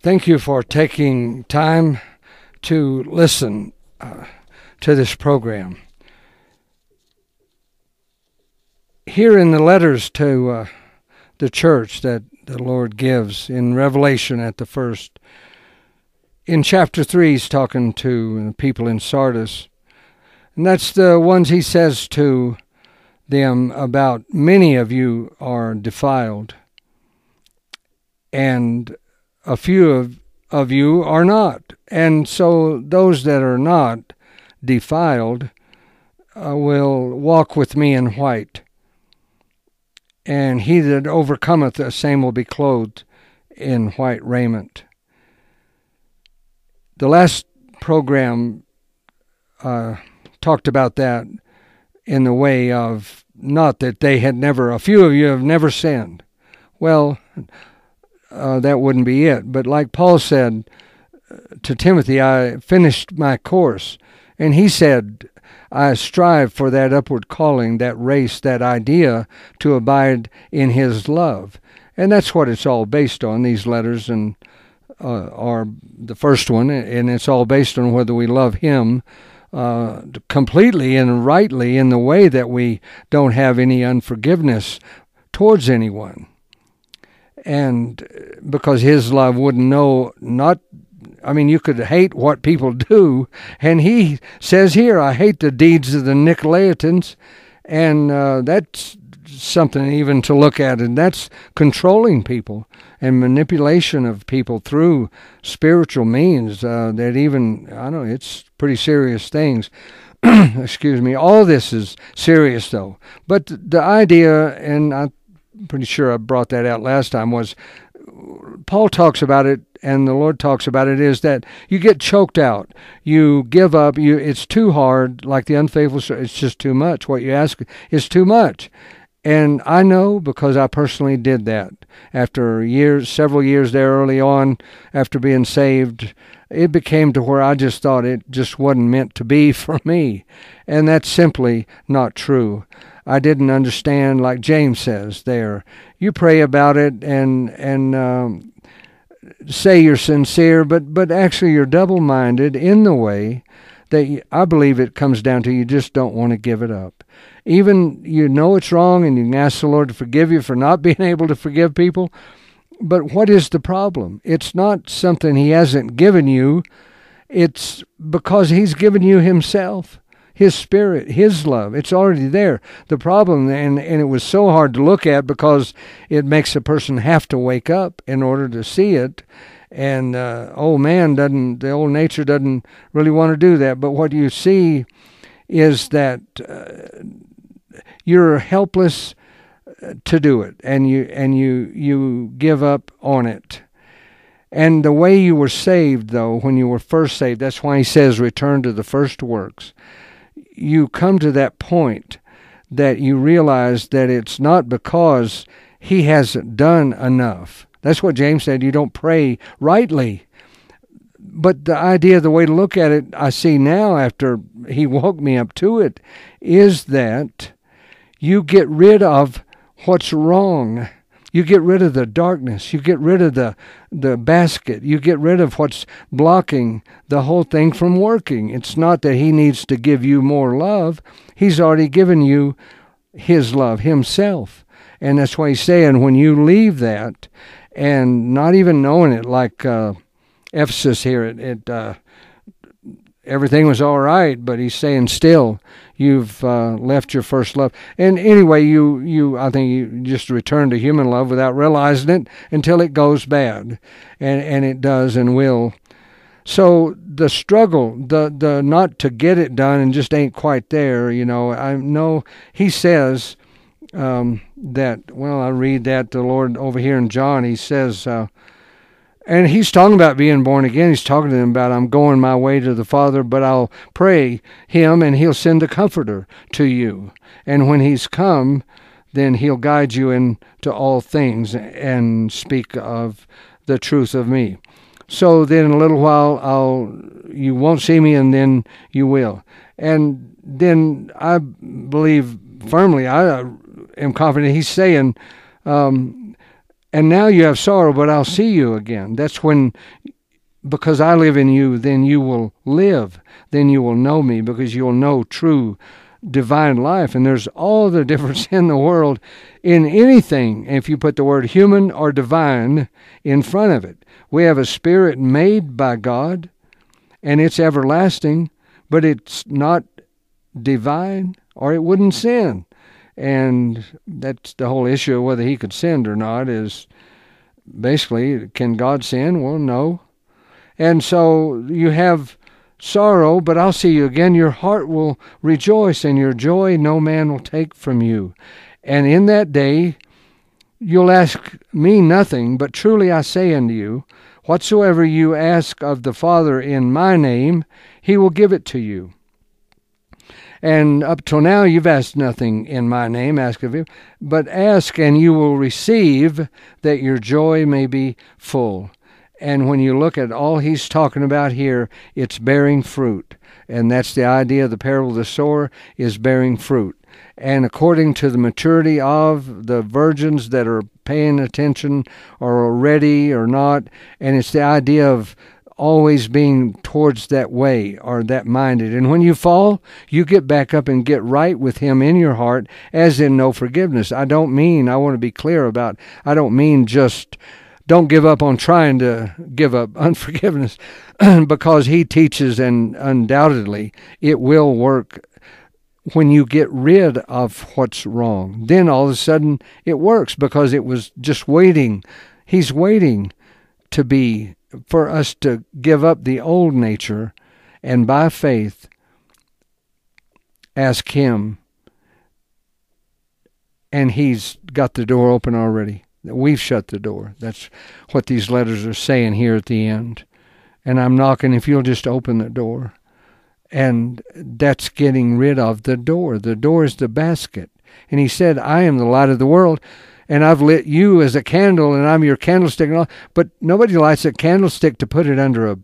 Thank you for taking time to listen uh, to this program. Here in the letters to uh, the church that the Lord gives in Revelation at the first, in chapter 3, he's talking to the people in Sardis. And that's the ones he says to them about many of you are defiled, and a few of, of you are not. And so those that are not defiled uh, will walk with me in white. And he that overcometh the same will be clothed in white raiment. The last program uh, talked about that in the way of not that they had never, a few of you have never sinned. Well, uh, that wouldn't be it. But like Paul said uh, to Timothy, I finished my course. And he said, I strive for that upward calling, that race, that idea to abide in his love. And that's what it's all based on, these letters and uh, are the first one, and it's all based on whether we love him uh, completely and rightly in the way that we don't have any unforgiveness towards anyone and because his love wouldn't know not I mean, you could hate what people do, and he says here, "I hate the deeds of the Nicolaitans," and uh, that's something even to look at, and that's controlling people and manipulation of people through spiritual means. Uh, that even I don't know, it's pretty serious things. Excuse me. All this is serious, though. But the idea, and I pretty sure I brought that out last time, was Paul talks about it and the Lord talks about it is that you get choked out. You give up. You it's too hard, like the unfaithful. It's just too much. What you ask is too much. And I know because I personally did that after years, several years there early on, after being saved, it became to where I just thought it just wasn't meant to be for me. And that's simply not true. I didn't understand, like James says there. You pray about it and and um, say you're sincere, but but actually you're double-minded in the way that you, I believe it comes down to you just don't want to give it up. Even you know it's wrong, and you can ask the Lord to forgive you for not being able to forgive people. But what is the problem? It's not something He hasn't given you. It's because He's given you Himself. His Spirit, His love. It's already there. The problem, and, and it was so hard to look at because it makes a person have to wake up in order to see it. And uh, old man doesn't, the old nature doesn't really want to do that. But what you see is that uh, you're helpless uh, to do it, and you and you you give up on it. And the way you were saved, though, when you were first saved, that's why he says, return to the first works you come to that point that you realize that it's not because he hasn't done enough. That's what James said. You don't pray rightly. But the idea, the way to look at it, I see now after he woke me up to it, is that you get rid of what's wrong you get rid of the darkness. You get rid of the, the basket. You get rid of what's blocking the whole thing from working. It's not that He needs to give you more love, He's already given you His love, Himself. And that's why He's saying when you leave that and not even knowing it, like uh, Ephesus here, it, uh, everything was all right, but He's saying still you've uh, left your first love. And anyway, you you I think you just return to human love without realizing it until it goes bad, and and it does and will. So the struggle, the the not to get it done and just ain't quite there. You know, I know he says um, that. Well, I read that the Lord over here in John. He says. Uh, and he's talking about being born again. He's talking to them about, I'm going my way to the Father, but I'll pray him and he'll send a comforter to you. And when he's come, then he'll guide you into all things and speak of the truth of me. So then in a little while I'll you won't see me and then you will. And then I believe firmly I am confident he's saying um, and now you have sorrow, but I'll see you again. That's when, because I live in you, then you will live. Then you will know me because you'll know true divine life. And there's all the difference in the world in anything if you put the word human or divine in front of it. We have a spirit made by God and it's everlasting, but it's not divine or it wouldn't sin. And that's the whole issue of whether he could sin or not is basically, can God sin? Well, no. And so you have sorrow, but I'll see you again. Your heart will rejoice, and your joy no man will take from you. And in that day you'll ask me nothing, but truly I say unto you, whatsoever you ask of the Father in my name, he will give it to you. And up till now, you've asked nothing in my name, ask of you, but ask and you will receive that your joy may be full. And when you look at all he's talking about here, it's bearing fruit. And that's the idea of the parable of the sower is bearing fruit. And according to the maturity of the virgins that are paying attention or ready or not, and it's the idea of always being towards that way or that minded. And when you fall, you get back up and get right with Him in your heart, as in no forgiveness. I don't mean, I want to be clear about, I don't mean just don't give up on trying to give up unforgiveness because He teaches, and undoubtedly it will work when you get rid of what's wrong. Then all of a sudden it works because it was just waiting. He's waiting to be for us to give up the old nature and by faith ask Him. And He's got the door open already. We've shut the door. That's what these letters are saying here at the end. And I'm knocking if you'll just open the door. And that's getting rid of the door. The door is the basket. And he said, I am the light of the world and I've lit you as a candle and I'm your candlestick. All, But nobody lights a candlestick to put it under a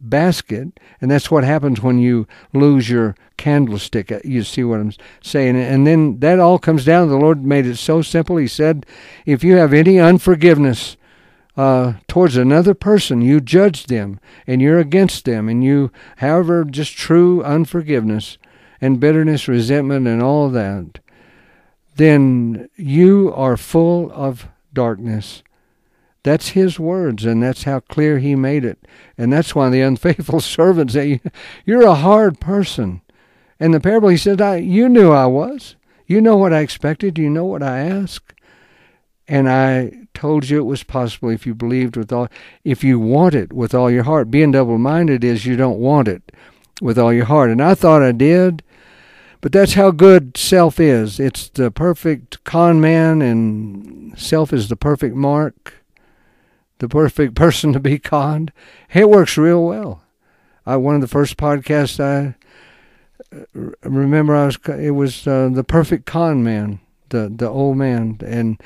basket. And that's what happens when you lose your candlestick. Uh, you see what I'm saying? And then that all comes down. The Lord made it so simple. He said, if you have any unforgiveness, uh, towards another person, you judge them and you're against them, and you, however, just true unforgiveness and bitterness, resentment, and all that, then you are full of darkness. That's his words, and that's how clear he made it. And that's why the unfaithful servant say, You're a hard person. And the parable, he said, I, You knew I was. You know what I expected. You know what I asked. And I told you it was possible if you believed with all, if you want it with all your heart. Being double minded is you don't want it with all your heart. And I thought I did, but that's how good self is. It's the perfect con man, and self is the perfect mark, the perfect person to be conned. It works real well. I, one of the first podcasts I uh, remember, I was it was uh, the perfect con man, the the old man, and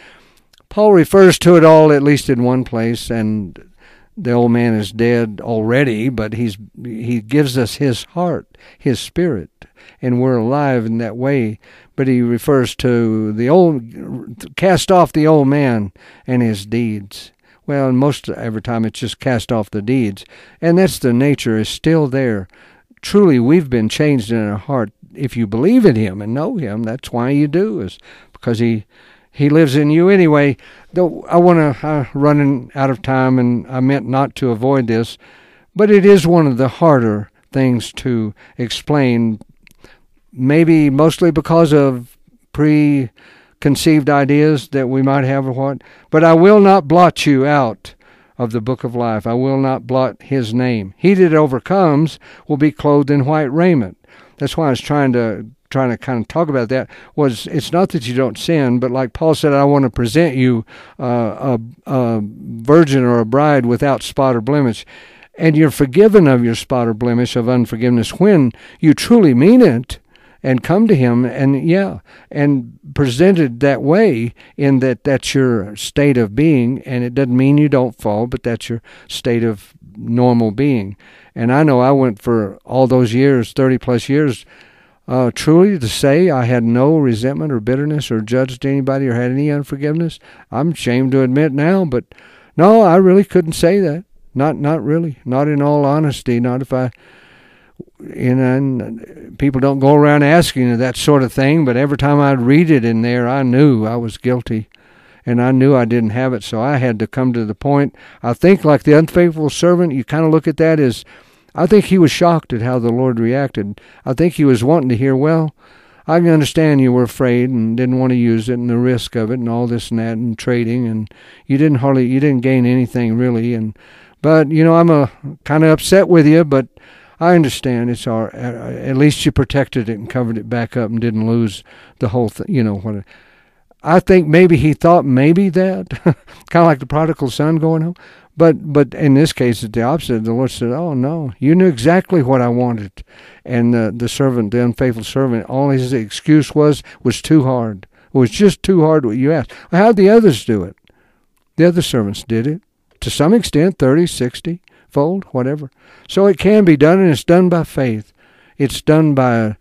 Paul refers to it all at least in one place, and the old man is dead already, but he's he gives us his heart, his spirit, and we're alive in that way. But he refers to the old, cast off the old man and his deeds. Well, most every time it's just cast off the deeds, and that's the nature is still there. Truly, we've been changed in our heart. If you believe in Him and know Him, that's why you do, is because He he lives in you anyway. Though I want to uh, running out of time, and I meant not to avoid this, but it is one of the harder things to explain. Maybe mostly because of preconceived ideas that we might have or what. But I will not blot you out of the book of life. I will not blot his name. He that overcomes will be clothed in white raiment. That's why I was trying to trying to kind of talk about that was it's not that you don't sin, but like Paul said, I want to present you uh, a, a virgin or a bride without spot or blemish. And you're forgiven of your spot or blemish of unforgiveness when you truly mean it and come to him and yeah and presented that way in that that's your state of being and it doesn't mean you don't fall but that's your state of normal being and i know i went for all those years 30 plus years uh, truly to say I had no resentment or bitterness or judged anybody or had any unforgiveness. I'm ashamed to admit now, but no, I really couldn't say that. Not not really. Not in all honesty. Not if I. You know, and people don't go around asking that sort of thing, but every time I'd read it in there, I knew I was guilty and I knew I didn't have it, so I had to come to the point. I think, like the unfaithful servant, you kind of look at that as I think he was shocked at how the Lord reacted. I think he was wanting to hear, well, I can understand you were afraid and didn't want to use it and the risk of it and all this and that and trading and you didn't hardly you didn't gain anything really and but you know I'm a kind of upset with you but I understand it's our at least you protected it and covered it back up and didn't lose the whole thing you know what I think maybe he thought maybe that kind of like the prodigal son going home but but in this case, it's the opposite. The Lord said, "Oh no, you knew exactly what I wanted," and the the servant, the unfaithful servant, all his excuse was was too hard. It was just too hard what you asked. How did the others do it? The other servants did it to some extent, 30, 60 fold, whatever. So it can be done, and it's done by faith. It's done by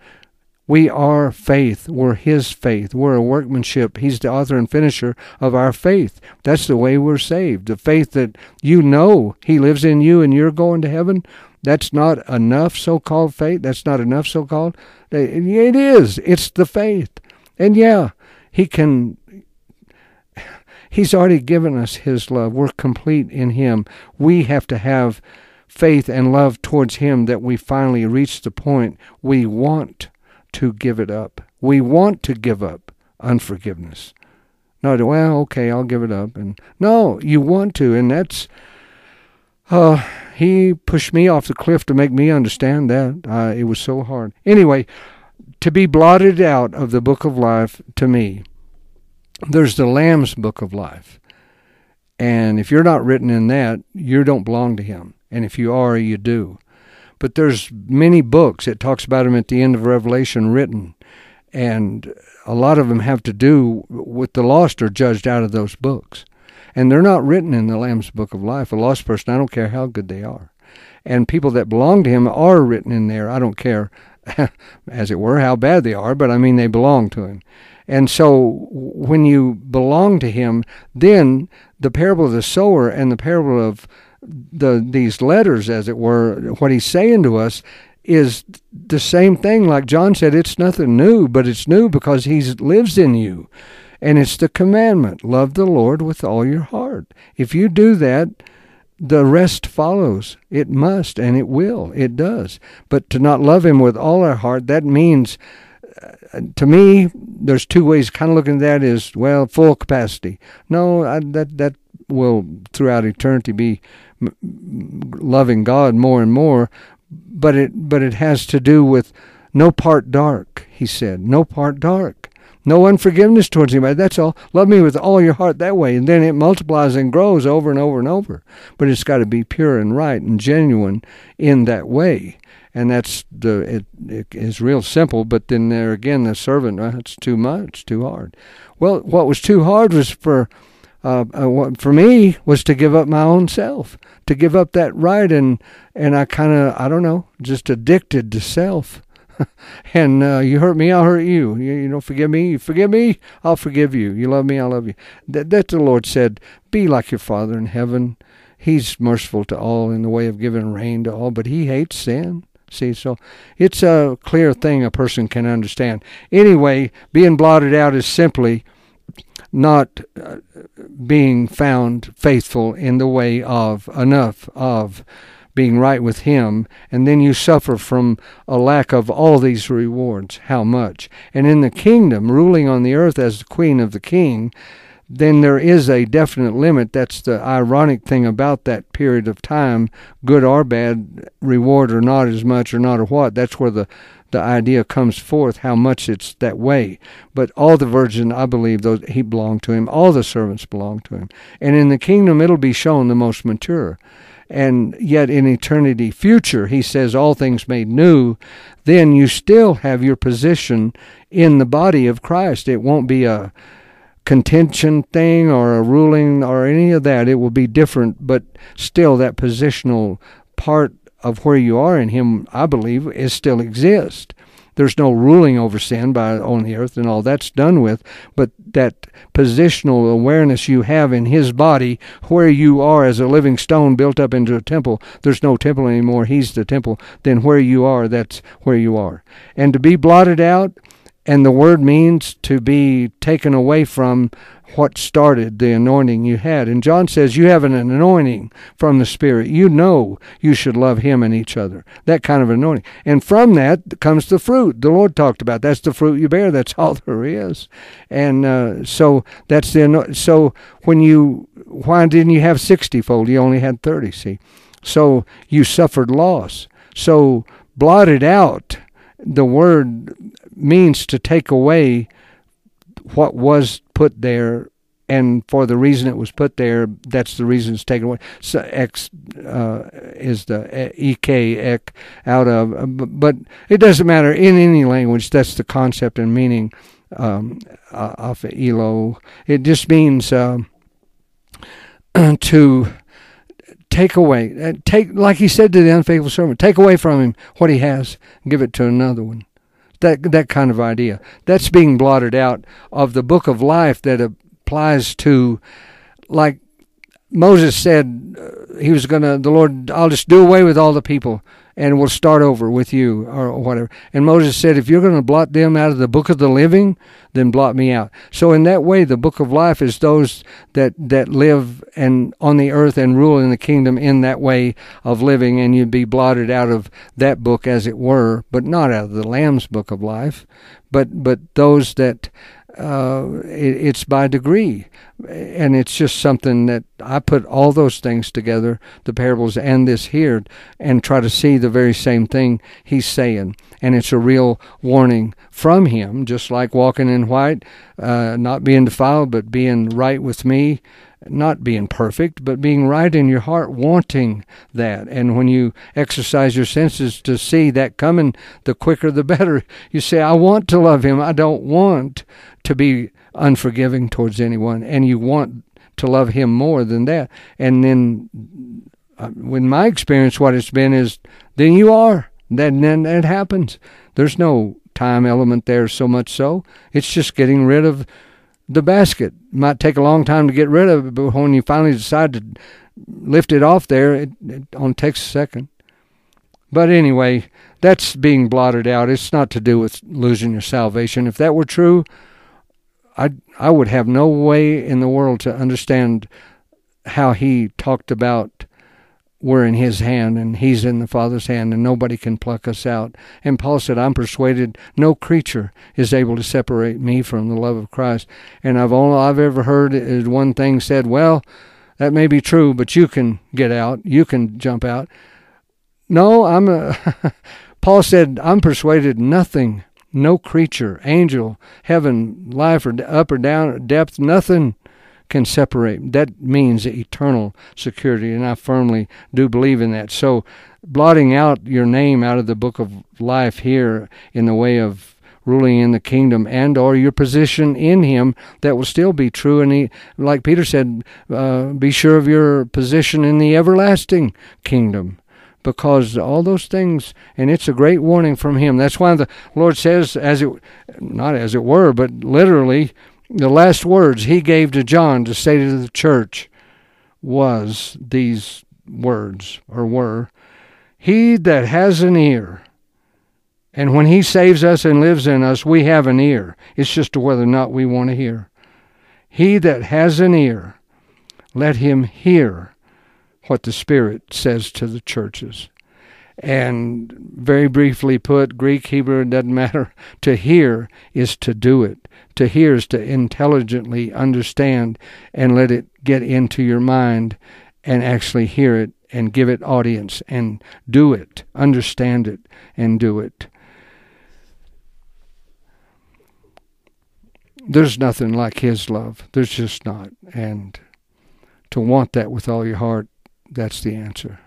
we are faith. We're His faith. We're a workmanship. He's the author and finisher of our faith. That's the way we're saved. The faith that you know He lives in you and you're going to heaven. That's not enough so called faith. That's not enough so called. Eh, it is. It's the faith. And yeah, He can. He's already given us His love. We're complete in Him. We have to have faith and love towards Him that we finally reach the point we want to give it up. We want to give up unforgiveness. No, well, okay, I'll give it up. And no, you want to, and that's. Uh, he pushed me off the cliff to make me understand that. Uh, it was so hard. Anyway, to be blotted out of the book of life to me, there's the Lamb's book of life. And if you're not written in that, you don't belong to him. And if you are, you do but there's many books it talks about him at the end of Revelation written, and a lot of them have to do with the lost are judged out of those books, and they're not written in the Lamb's Book of Life. A lost person, I don't care how good they are, and people that belong to him are written in there. I don't care, as it were, how bad they are, but I mean they belong to him. And so when you belong to him, then the parable of the sower and the parable of the these letters, as it were, what he's saying to us is the same thing. Like John said, it's nothing new, but it's new because he lives in you. And it's the commandment love the Lord with all your heart. If you do that, the rest follows. It must and it will. It does. But to not love Him with all our heart, that means, to me, there's two ways. Kind of looking at that is well, full capacity. No, I, that that will throughout eternity be loving God more and more, but it but it has to do with no part dark. He said, no part dark. No unforgiveness towards anybody. That's all. Love me with all your heart that way. And then it multiplies and grows over and over and over. But it's got to be pure and right and genuine in that way. And that's the, it, it is real simple. But then there again, the servant, well, it's too much, too hard. Well, what was too hard was for uh, uh, for me was to give up my own self, to give up that right, and and I kind of I don't know, just addicted to self. and uh, you hurt me, I'll hurt you. you. You don't forgive me, you forgive me, I'll forgive you. You love me, I love you. That that the Lord said, be like your Father in heaven. He's merciful to all in the way of giving rain to all, but He hates sin. See, so it's a clear thing a person can understand. Anyway, being blotted out is simply not uh, being found faithful in the way of enough of being right with Him, and then you suffer from a lack of all these rewards. How much? And in the kingdom, ruling on the earth as the queen of the king, then there is a definite limit. That's the ironic thing about that period of time, good or bad, reward or not as much or not or what. That's where the the idea comes forth how much it's that way. But all the virgins, I believe, those he belonged to him. All the servants belong to him. And in the kingdom, it'll be shown the most mature. And yet, in eternity future, he says, all things made new. Then you still have your position in the body of Christ. It won't be a contention thing or a ruling or any of that. It will be different, but still that positional part of where you are in Him, I believe, is still exist. There's no ruling over sin by on the earth and all that's done with, but that positional awareness you have in his body where you are as a living stone built up into a temple. There's no temple anymore. He's the temple. Then where you are, that's where you are. And to be blotted out and the word means to be taken away from what started the anointing you had. And John says you have an anointing from the Spirit. You know you should love Him and each other. That kind of anointing. And from that comes the fruit the Lord talked about. That's the fruit you bear. That's all there is. And uh, so that's the anointing. so when you why didn't you have sixtyfold? You only had thirty. See, so you suffered loss. So blotted out. The word means to take away what was put there and for the reason it was put there, that's the reason it's taken away. So X uh, is the ek ek out of, uh, but it doesn't matter in any language. That's the concept and meaning um, of elo. It just means uh, to take away, uh, take like he said to the unfaithful servant, take away from him what he has, and give it to another one that that kind of idea. That's being blotted out of the book of life that applies to, like Moses said, uh, he was gonna. The Lord, I'll just do away with all the people and we'll start over with you or whatever. And Moses said, if you're going to blot them out of the book of the living, then blot me out. So in that way, the book of life is those that, that live and on the earth and rule in the kingdom in that way of living, and you'd be blotted out of that book as it were, but not out of the Lamb's book of life, but, but those that uh, it, it's by degree, and it's just something that I put all those things together, the parables and this here, and try to see the very same thing he's saying, and it's a real warning from him, just like walking in white, uh, not being defiled, but being right with me, not being perfect, but being right in your heart, wanting that. And when you exercise your senses to see that coming, the quicker the better. You say, I want to love him. I don't want to be unforgiving towards anyone. And you want to love him more than that. And then, uh, my experience, what it's been is, then you are. Then, then that happens. There's no time element there so much so. It's just getting rid of the basket. Might take a long time to get rid of it, but when you finally decide to lift it off there, it, it only takes a second. But anyway, that's being blotted out. It's not to do with losing your salvation. If that were true, I I would have no way in the world to understand how he talked about we're in his hand and he's in the Father's hand and nobody can pluck us out. And Paul said, I'm persuaded no creature is able to separate me from the love of Christ. And I've all I've ever heard is one thing said, well, that may be true, but you can get out. You can jump out. No, I'm a, Paul said, I'm persuaded nothing no creature, angel, heaven, life, or up or down, depth, nothing can separate. That means eternal security, and I firmly do believe in that. So, blotting out your name out of the book of life here in the way of ruling in the kingdom and or your position in him that will still be true and he like peter said uh, be sure of your position in the everlasting kingdom because all those things, and it's a great warning from Him. That's why the Lord says, as it, not as it were, but literally, the last words He gave to John to say to the church was these words, or were, He that has an ear, and when He saves us and lives in us, we have an ear. It's just whether or not we want to hear. He that has an ear, let him hear what the Spirit says to the churches. And very briefly put, Greek, Hebrew, it doesn't matter. To hear is to do it. To hear is to intelligently understand and let it get into your mind and actually hear it and give it audience and do it, understand it and do it. There's nothing like His love. There's just not. And to want that with all your heart that's the answer.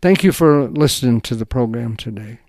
Thank you for listening to the program today.